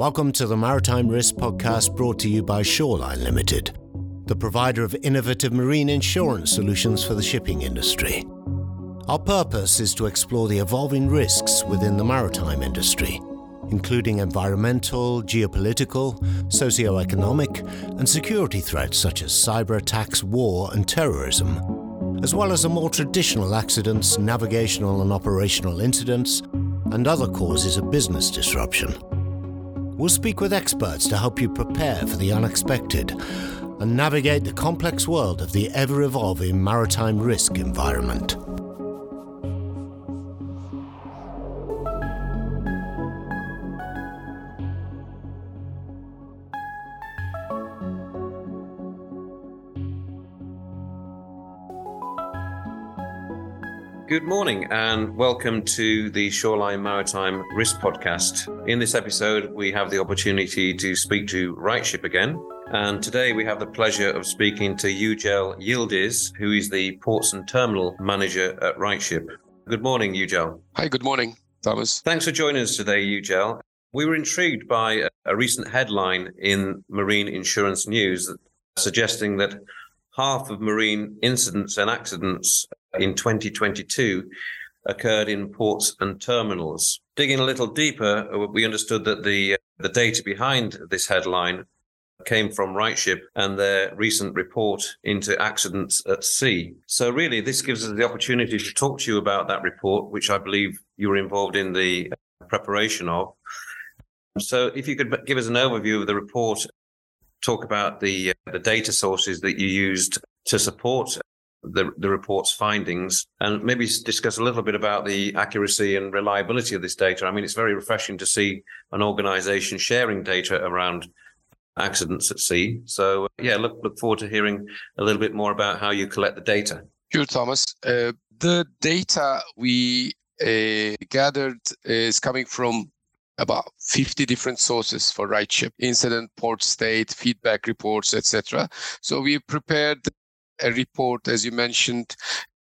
Welcome to the Maritime Risk Podcast brought to you by Shoreline Limited, the provider of innovative marine insurance solutions for the shipping industry. Our purpose is to explore the evolving risks within the maritime industry, including environmental, geopolitical, socio-economic, and security threats such as cyber attacks, war, and terrorism, as well as the more traditional accidents, navigational and operational incidents, and other causes of business disruption. We'll speak with experts to help you prepare for the unexpected and navigate the complex world of the ever evolving maritime risk environment. Good morning and welcome to the Shoreline Maritime Risk Podcast. In this episode, we have the opportunity to speak to RightShip again. And today we have the pleasure of speaking to Yücel Yildiz, who is the Ports and Terminal Manager at RightShip. Good morning, Yücel. Hi, good morning, Thomas. Thanks for joining us today, Yücel. We were intrigued by a recent headline in Marine Insurance News suggesting that half of marine incidents and accidents in 2022 occurred in ports and terminals. Digging a little deeper, uh, we understood that the uh, the data behind this headline came from RightShip and their recent report into accidents at sea. So really, this gives us the opportunity to talk to you about that report, which I believe you were involved in the uh, preparation of. So if you could give us an overview of the report, talk about the the data sources that you used to support the, the report's findings and maybe discuss a little bit about the accuracy and reliability of this data. I mean, it's very refreshing to see an organization sharing data around accidents at sea. So, yeah, look, look forward to hearing a little bit more about how you collect the data. Sure, Thomas. Uh, the data we uh, gathered is coming from about 50 different sources for RightShip incident port state feedback reports etc so we prepared a report, as you mentioned,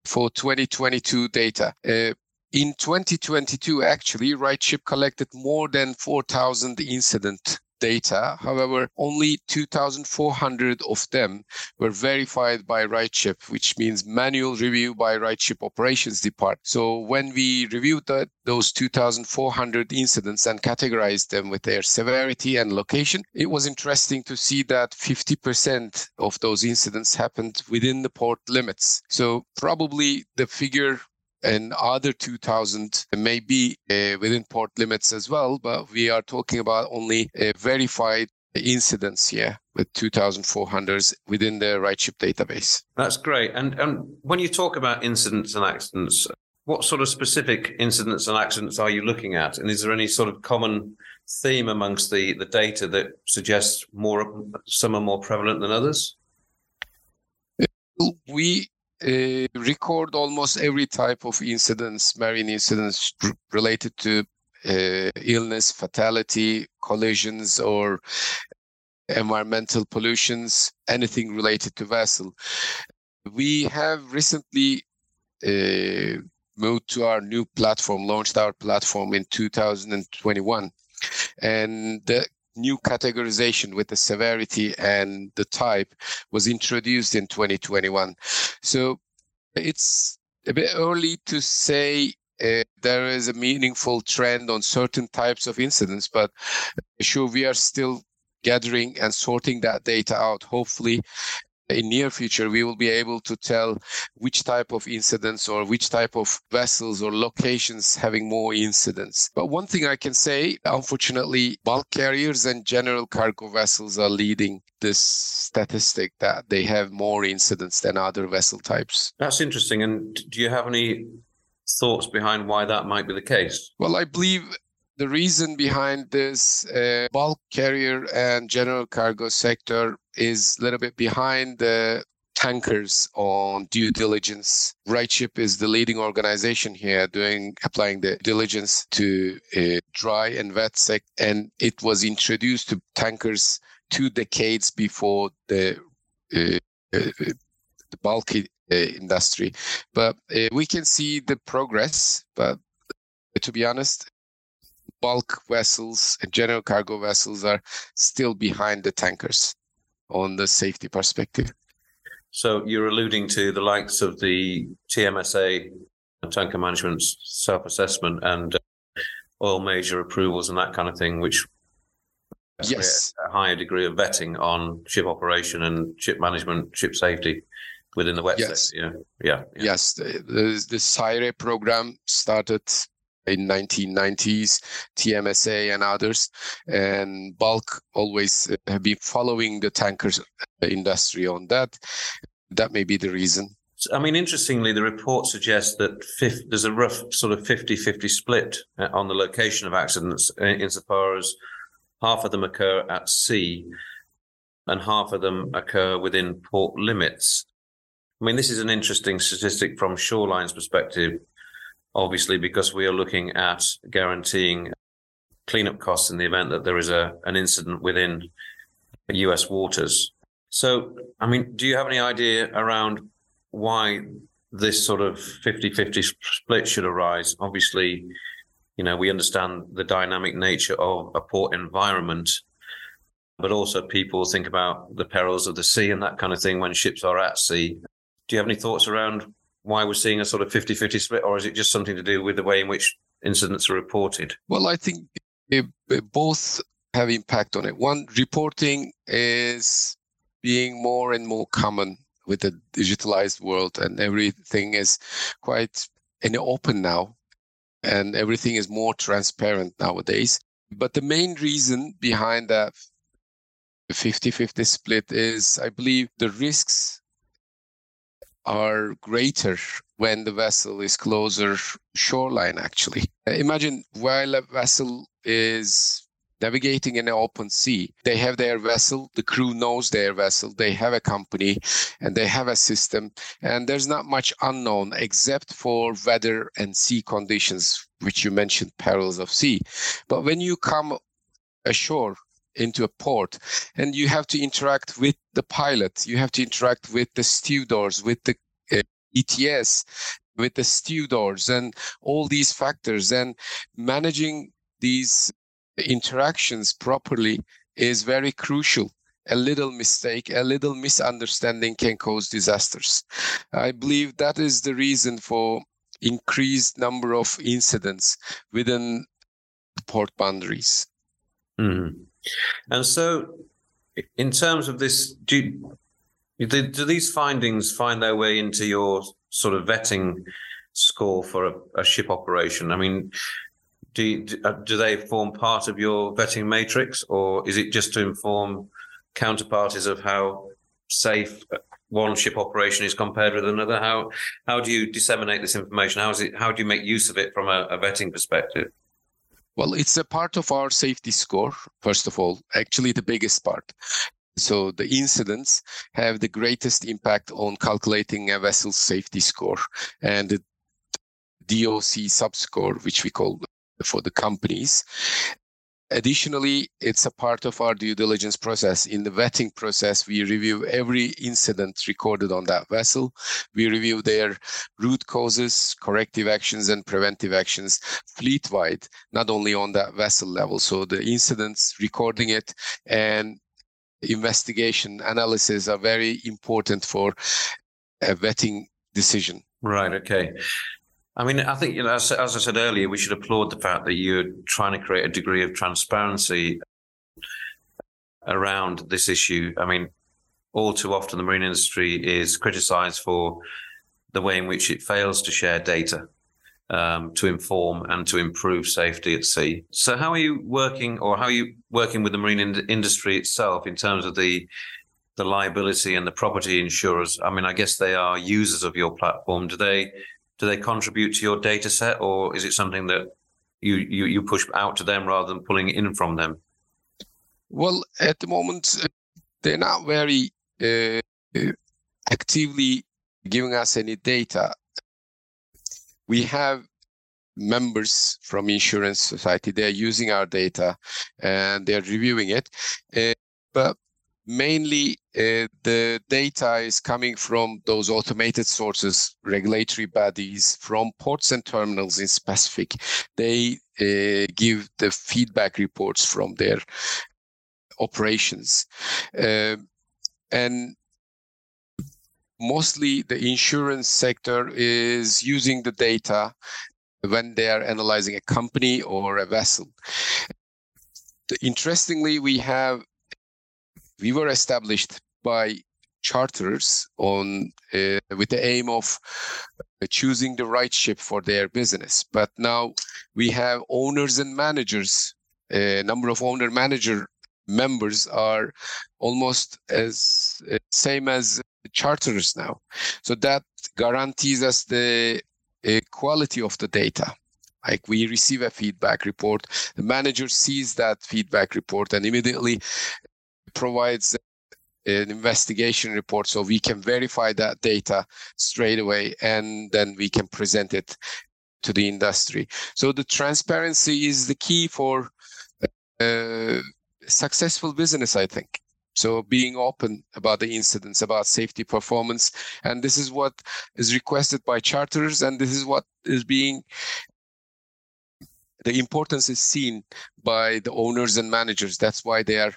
for 2022 data. Uh, in 2022, actually, RightShip collected more than 4,000 incident data. However, only 2,400 of them were verified by RightShip, which means manual review by RightShip operations department. So when we reviewed that, those 2,400 incidents and categorized them with their severity and location, it was interesting to see that 50% of those incidents happened within the port limits. So probably the figure and other 2000 may be uh, within port limits as well, but we are talking about only verified incidents here with 2,400 within the RightShip database. That's great. And, and when you talk about incidents and accidents, what sort of specific incidents and accidents are you looking at? And is there any sort of common theme amongst the, the data that suggests more some are more prevalent than others? We uh, record almost every type of incidents, marine incidents related to uh, illness, fatality, collisions, or environmental pollutions, anything related to vessel. We have recently uh, moved to our new platform, launched our platform in 2021. And the new categorization with the severity and the type was introduced in 2021. So it's a bit early to say uh, there is a meaningful trend on certain types of incidents, but sure we are still gathering and sorting that data out. Hopefully, in near future we will be able to tell which type of incidents or which type of vessels or locations having more incidents. But one thing i can say unfortunately bulk carriers and general cargo vessels are leading this statistic that they have more incidents than other vessel types. That's interesting. And do you have any thoughts behind why that might be the case? Well i believe the reason behind this uh, bulk carrier and general cargo sector is a little bit behind the tankers on due diligence. RightShip is the leading organization here doing applying the diligence to uh, dry and wet sec, and it was introduced to tankers two decades before the uh, uh the bulky uh, industry. But uh, we can see the progress. But to be honest, bulk vessels and general cargo vessels are still behind the tankers on the safety perspective. So you're alluding to the likes of the TMSA, tanker management self-assessment, and uh, oil major approvals and that kind of thing, which yes, a higher degree of vetting on ship operation and ship management, ship safety within the wet yes. sector. Yeah, yeah, yeah. Yes, the, the, the SIRE program started in 1990s, TMSA and others, and Bulk always uh, have been following the tankers uh, industry on that. That may be the reason. I mean, interestingly, the report suggests that there's a rough sort of 50-50 split uh, on the location of accidents insofar as half of them occur at sea and half of them occur within port limits. I mean, this is an interesting statistic from Shoreline's perspective obviously because we are looking at guaranteeing cleanup costs in the event that there is a an incident within US waters. So, I mean, do you have any idea around why this sort of 50-50 split should arise? Obviously, you know, we understand the dynamic nature of a port environment, but also people think about the perils of the sea and that kind of thing when ships are at sea. Do you have any thoughts around why we're seeing a sort of 50 50 split, or is it just something to do with the way in which incidents are reported? Well, I think it, it both have impact on it. One, reporting is being more and more common with the digitalized world, and everything is quite in open now, and everything is more transparent nowadays. But the main reason behind that 50 50 split is, I believe, the risks are greater when the vessel is closer shoreline actually. Imagine while a vessel is navigating in an open sea they have their vessel the crew knows their vessel they have a company and they have a system and there's not much unknown except for weather and sea conditions which you mentioned perils of sea. But when you come ashore into a port. And you have to interact with the pilot you have to interact with the stevedores with the uh, ets with the stevedores and all these factors. And managing these interactions properly is very crucial. A little mistake a little misunderstanding can cause disasters. I believe that is the reason for increased number of incidents within port boundaries. Mm. And so, in terms of this, do, do, do these findings find their way into your sort of vetting score for a, a ship operation? I mean, do, do, uh, they form part of your vetting matrix, or is it just to inform counterparties of how safe one ship operation is compared with another? How how do you disseminate this information? How is it? How do you make use of it from a, a vetting perspective? Well, it's a part of our safety score, first of all, actually the biggest part. So the incidents have the greatest impact on calculating a vessel's safety score and the DOC subscore, which we call for the companies. Additionally, it's a part of our due diligence process. In the vetting process, we review every incident recorded on that vessel. We review their root causes, corrective actions, and preventive actions fleet wide, not only on that vessel level. So the incidents, recording it, and investigation analysis are very important for a vetting decision. Right. Okay. I mean, I think, you know, as, as I said earlier, we should applaud the fact that you're trying to create a degree of transparency around this issue. I mean, all too often the marine industry is criticized for the way in which it fails to share data um, to inform and to improve safety at sea. So, how are you working, or how are you working with the marine in- industry itself in terms of the the liability and the property insurers? I mean, I guess they are users of your platform. Do they do they contribute to your data set or is it something that you, you, you push out to them rather than pulling in from them? Well, at the moment, uh, they're not very uh, actively giving us any data. We have members from insurance society they're using our data and they're reviewing it uh, but mainly uh, the data is coming from those automated sources, regulatory bodies, from ports and terminals in specific. They uh, give the feedback reports from their operations. Uh, and mostly the insurance sector is using the data when they are analyzing a company or a vessel. Interestingly, we have we were established by charters on uh, with the aim of uh, choosing the right ship for their business. But now we have owners and managers a uh, number of owner manager members are almost as uh, same as charters now. So that guarantees us the uh, quality of the data. Like we receive a feedback report the manager sees that feedback report and immediately provides an investigation report so we can verify that data straight away and then we can present it to the industry. So the transparency is the key for uh, successful business, I think. So being open about the incidents, about safety performance, and this is what is requested by charters, and this is what is being the importance is seen by the owners and managers. That's why they are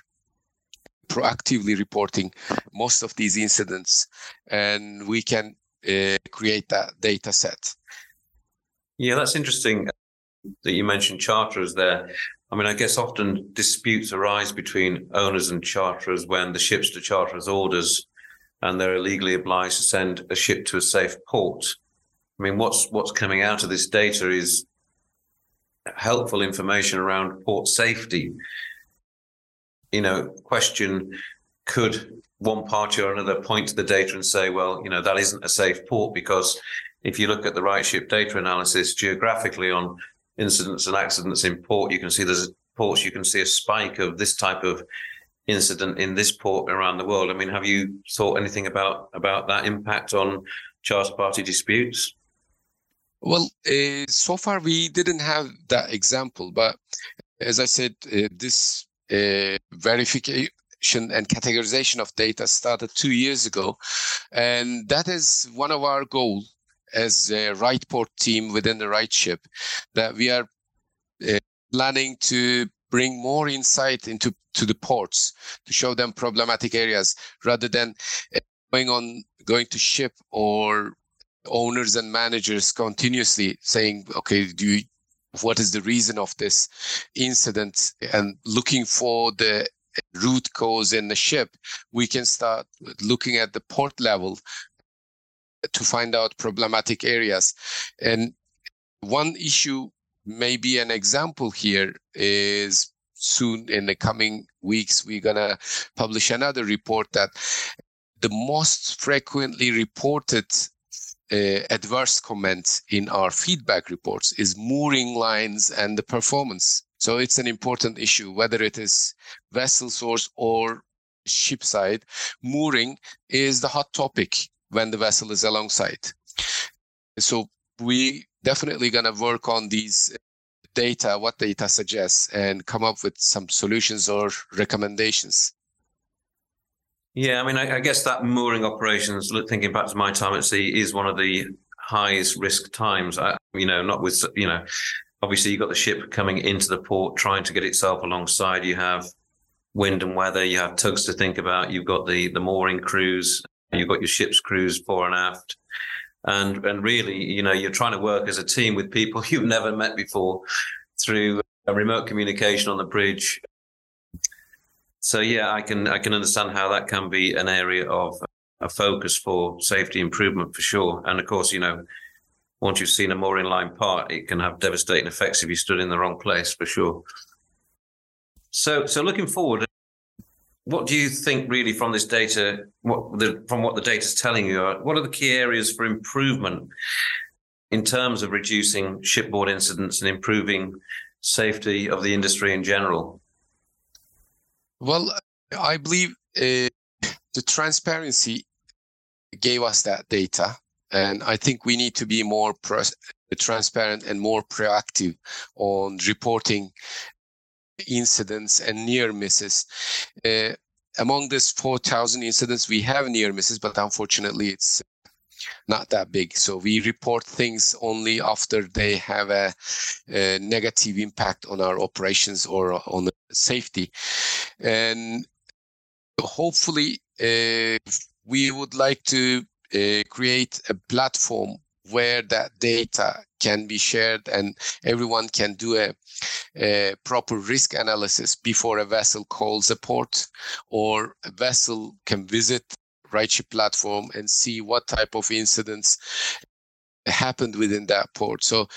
proactively reporting most of these incidents, and we can uh, create that data set. Yeah, that's interesting that you mentioned charterers there. I mean, I guess often disputes arise between owners and charterers when the ships to charterers orders and they're legally obliged to send a ship to a safe port. I mean, what's what's coming out of this data is helpful information around port safety you know, question could one party or another point to the data and say, well, you know, that isn't a safe port because if you look at the RightShip data analysis geographically on incidents and accidents in port, you can see there's ports, you can see a spike of this type of incident in this port around the world. I mean, have you thought anything about about that impact on charter party disputes? Well, uh, so far we didn't have that example, but as I said, uh, this verification and categorization of data started two years ago. And that is one of our goals as a RightPort team within the RightShip, that we are uh, planning to bring more insight into to the ports to show them problematic areas rather than uh, going on going to ship or owners and managers continuously saying okay do you what is the reason of this incident and looking for the root cause in the ship, we can start looking at the port level to find out problematic areas. And one issue, maybe an example here, is soon in the coming weeks, we're going to publish another report that the most frequently reported uh, adverse comments in our feedback reports is mooring lines and the performance. So it's an important issue, whether it is vessel source or ship side. Mooring is the hot topic when the vessel is alongside. So we definitely going to work on these data, what data suggests, and come up with some solutions or recommendations. Yeah, I mean, I, I, guess that mooring operations, thinking back to my time at sea, is one of the highest risk times. I, you know, not with, you know, obviously you've got the ship coming into the port, trying to get itself alongside. You have wind and weather, you have tugs to think about, you've got the, the mooring crews, you've got your ship's crews fore and aft. And, and really, you know, you're trying to work as a team with people you've never met before through uh, remote communication on the bridge, so yeah, I can I can understand how that can be an area of a focus for safety improvement for sure. And of course, you know, once you've seen a mooring line part, it can have devastating effects if you stood in the wrong place for sure. So so looking forward, what do you think really from this data, what the from what the data is telling you, uh, what are the key areas for improvement in terms of reducing shipboard incidents and improving safety of the industry in general? Well, I believe uh, the transparency gave us that data. And I think we need to be more transparent and more proactive on reporting incidents and near misses. Uh, among this 4,000 incidents, we have near misses, but unfortunately, it's not that big. So we report things only after they have a, a negative impact on our operations or on safety. And hopefully, uh, we would like to uh, create a platform where that data can be shared and everyone can do a, a, proper risk analysis before a vessel calls a port or a vessel can visit RightShip platform and see what type of incidents happened within that port. So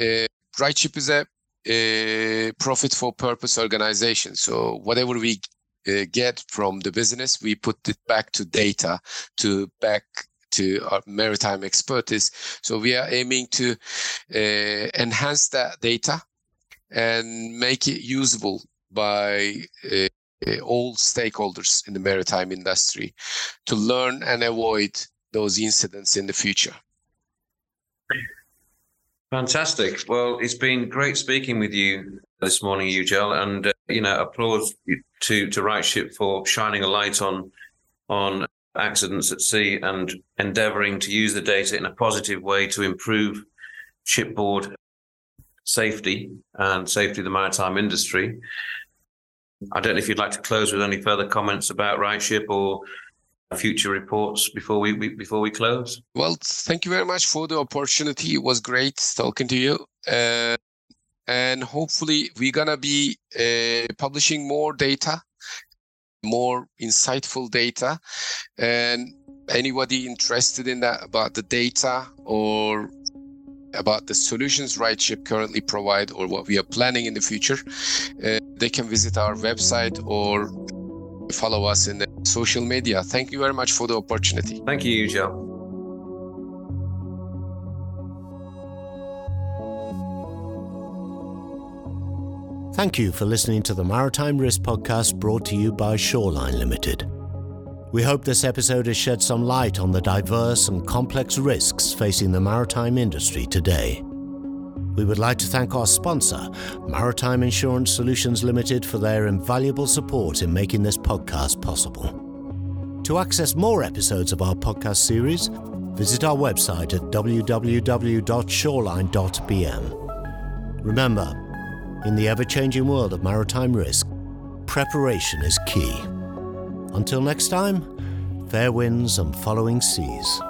uh, is a, a profit for purpose organization. So whatever we uh, get from the business, we put it back to data to back to our maritime expertise. So we are aiming to uh, enhance that data and make it usable by uh, uh, all stakeholders in the maritime industry to learn and avoid those incidents in the future. Fantastic. Well, it's been great speaking with you this morning, Yücel, and uh, you know, applause to to RightShip for shining a light on on accidents at sea and endeavouring to use the data in a positive way to improve shipboard safety and safety of the maritime industry. I don't know if you'd like to close with any further comments about RightShip or future reports before we, we, before we close. Well, thank you very much for the opportunity. It was great talking to you. Uh, and hopefully we're gonna be uh, publishing more data more insightful data and anybody interested in that about the data or about the solutions RightShip currently provide or what we are planning in the future, uh, they can visit our website or follow us in social media. Thank you very much for the opportunity. Thank you, Yücel. Thank you for listening to the Maritime Risk Podcast brought to you by Shoreline Limited. We hope this episode has shed some light on the diverse and complex risks facing the maritime industry today. We would like to thank our sponsor, Maritime Insurance Solutions Limited, for their invaluable support in making this podcast possible. To access more episodes of our podcast series, visit our website at www.shoreline.bm. Remember, in the ever changing world of maritime risk, preparation is key. Until next time, fair winds and following seas.